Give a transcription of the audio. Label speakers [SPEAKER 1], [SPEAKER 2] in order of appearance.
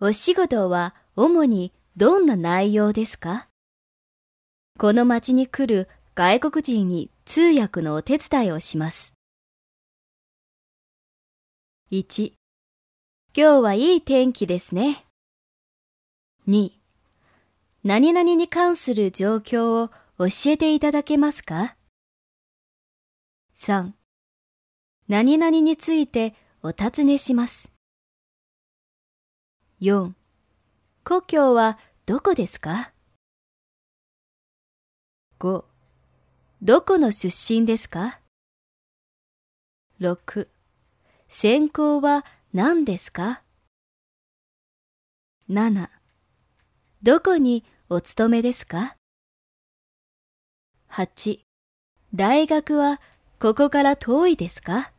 [SPEAKER 1] お仕事は主にどんな内容ですか？この町に来る外国人に通訳のお手伝いをします。1、今日はいい天気ですね。2、何々に関する状況を教えていただけますか ?3、何々についてお尋ねします。4、故郷はどこですか ?5、どこの出身ですか ?6、専攻は何ですか ?7、どこにお勤めですか ?8、大学はここから遠いですか？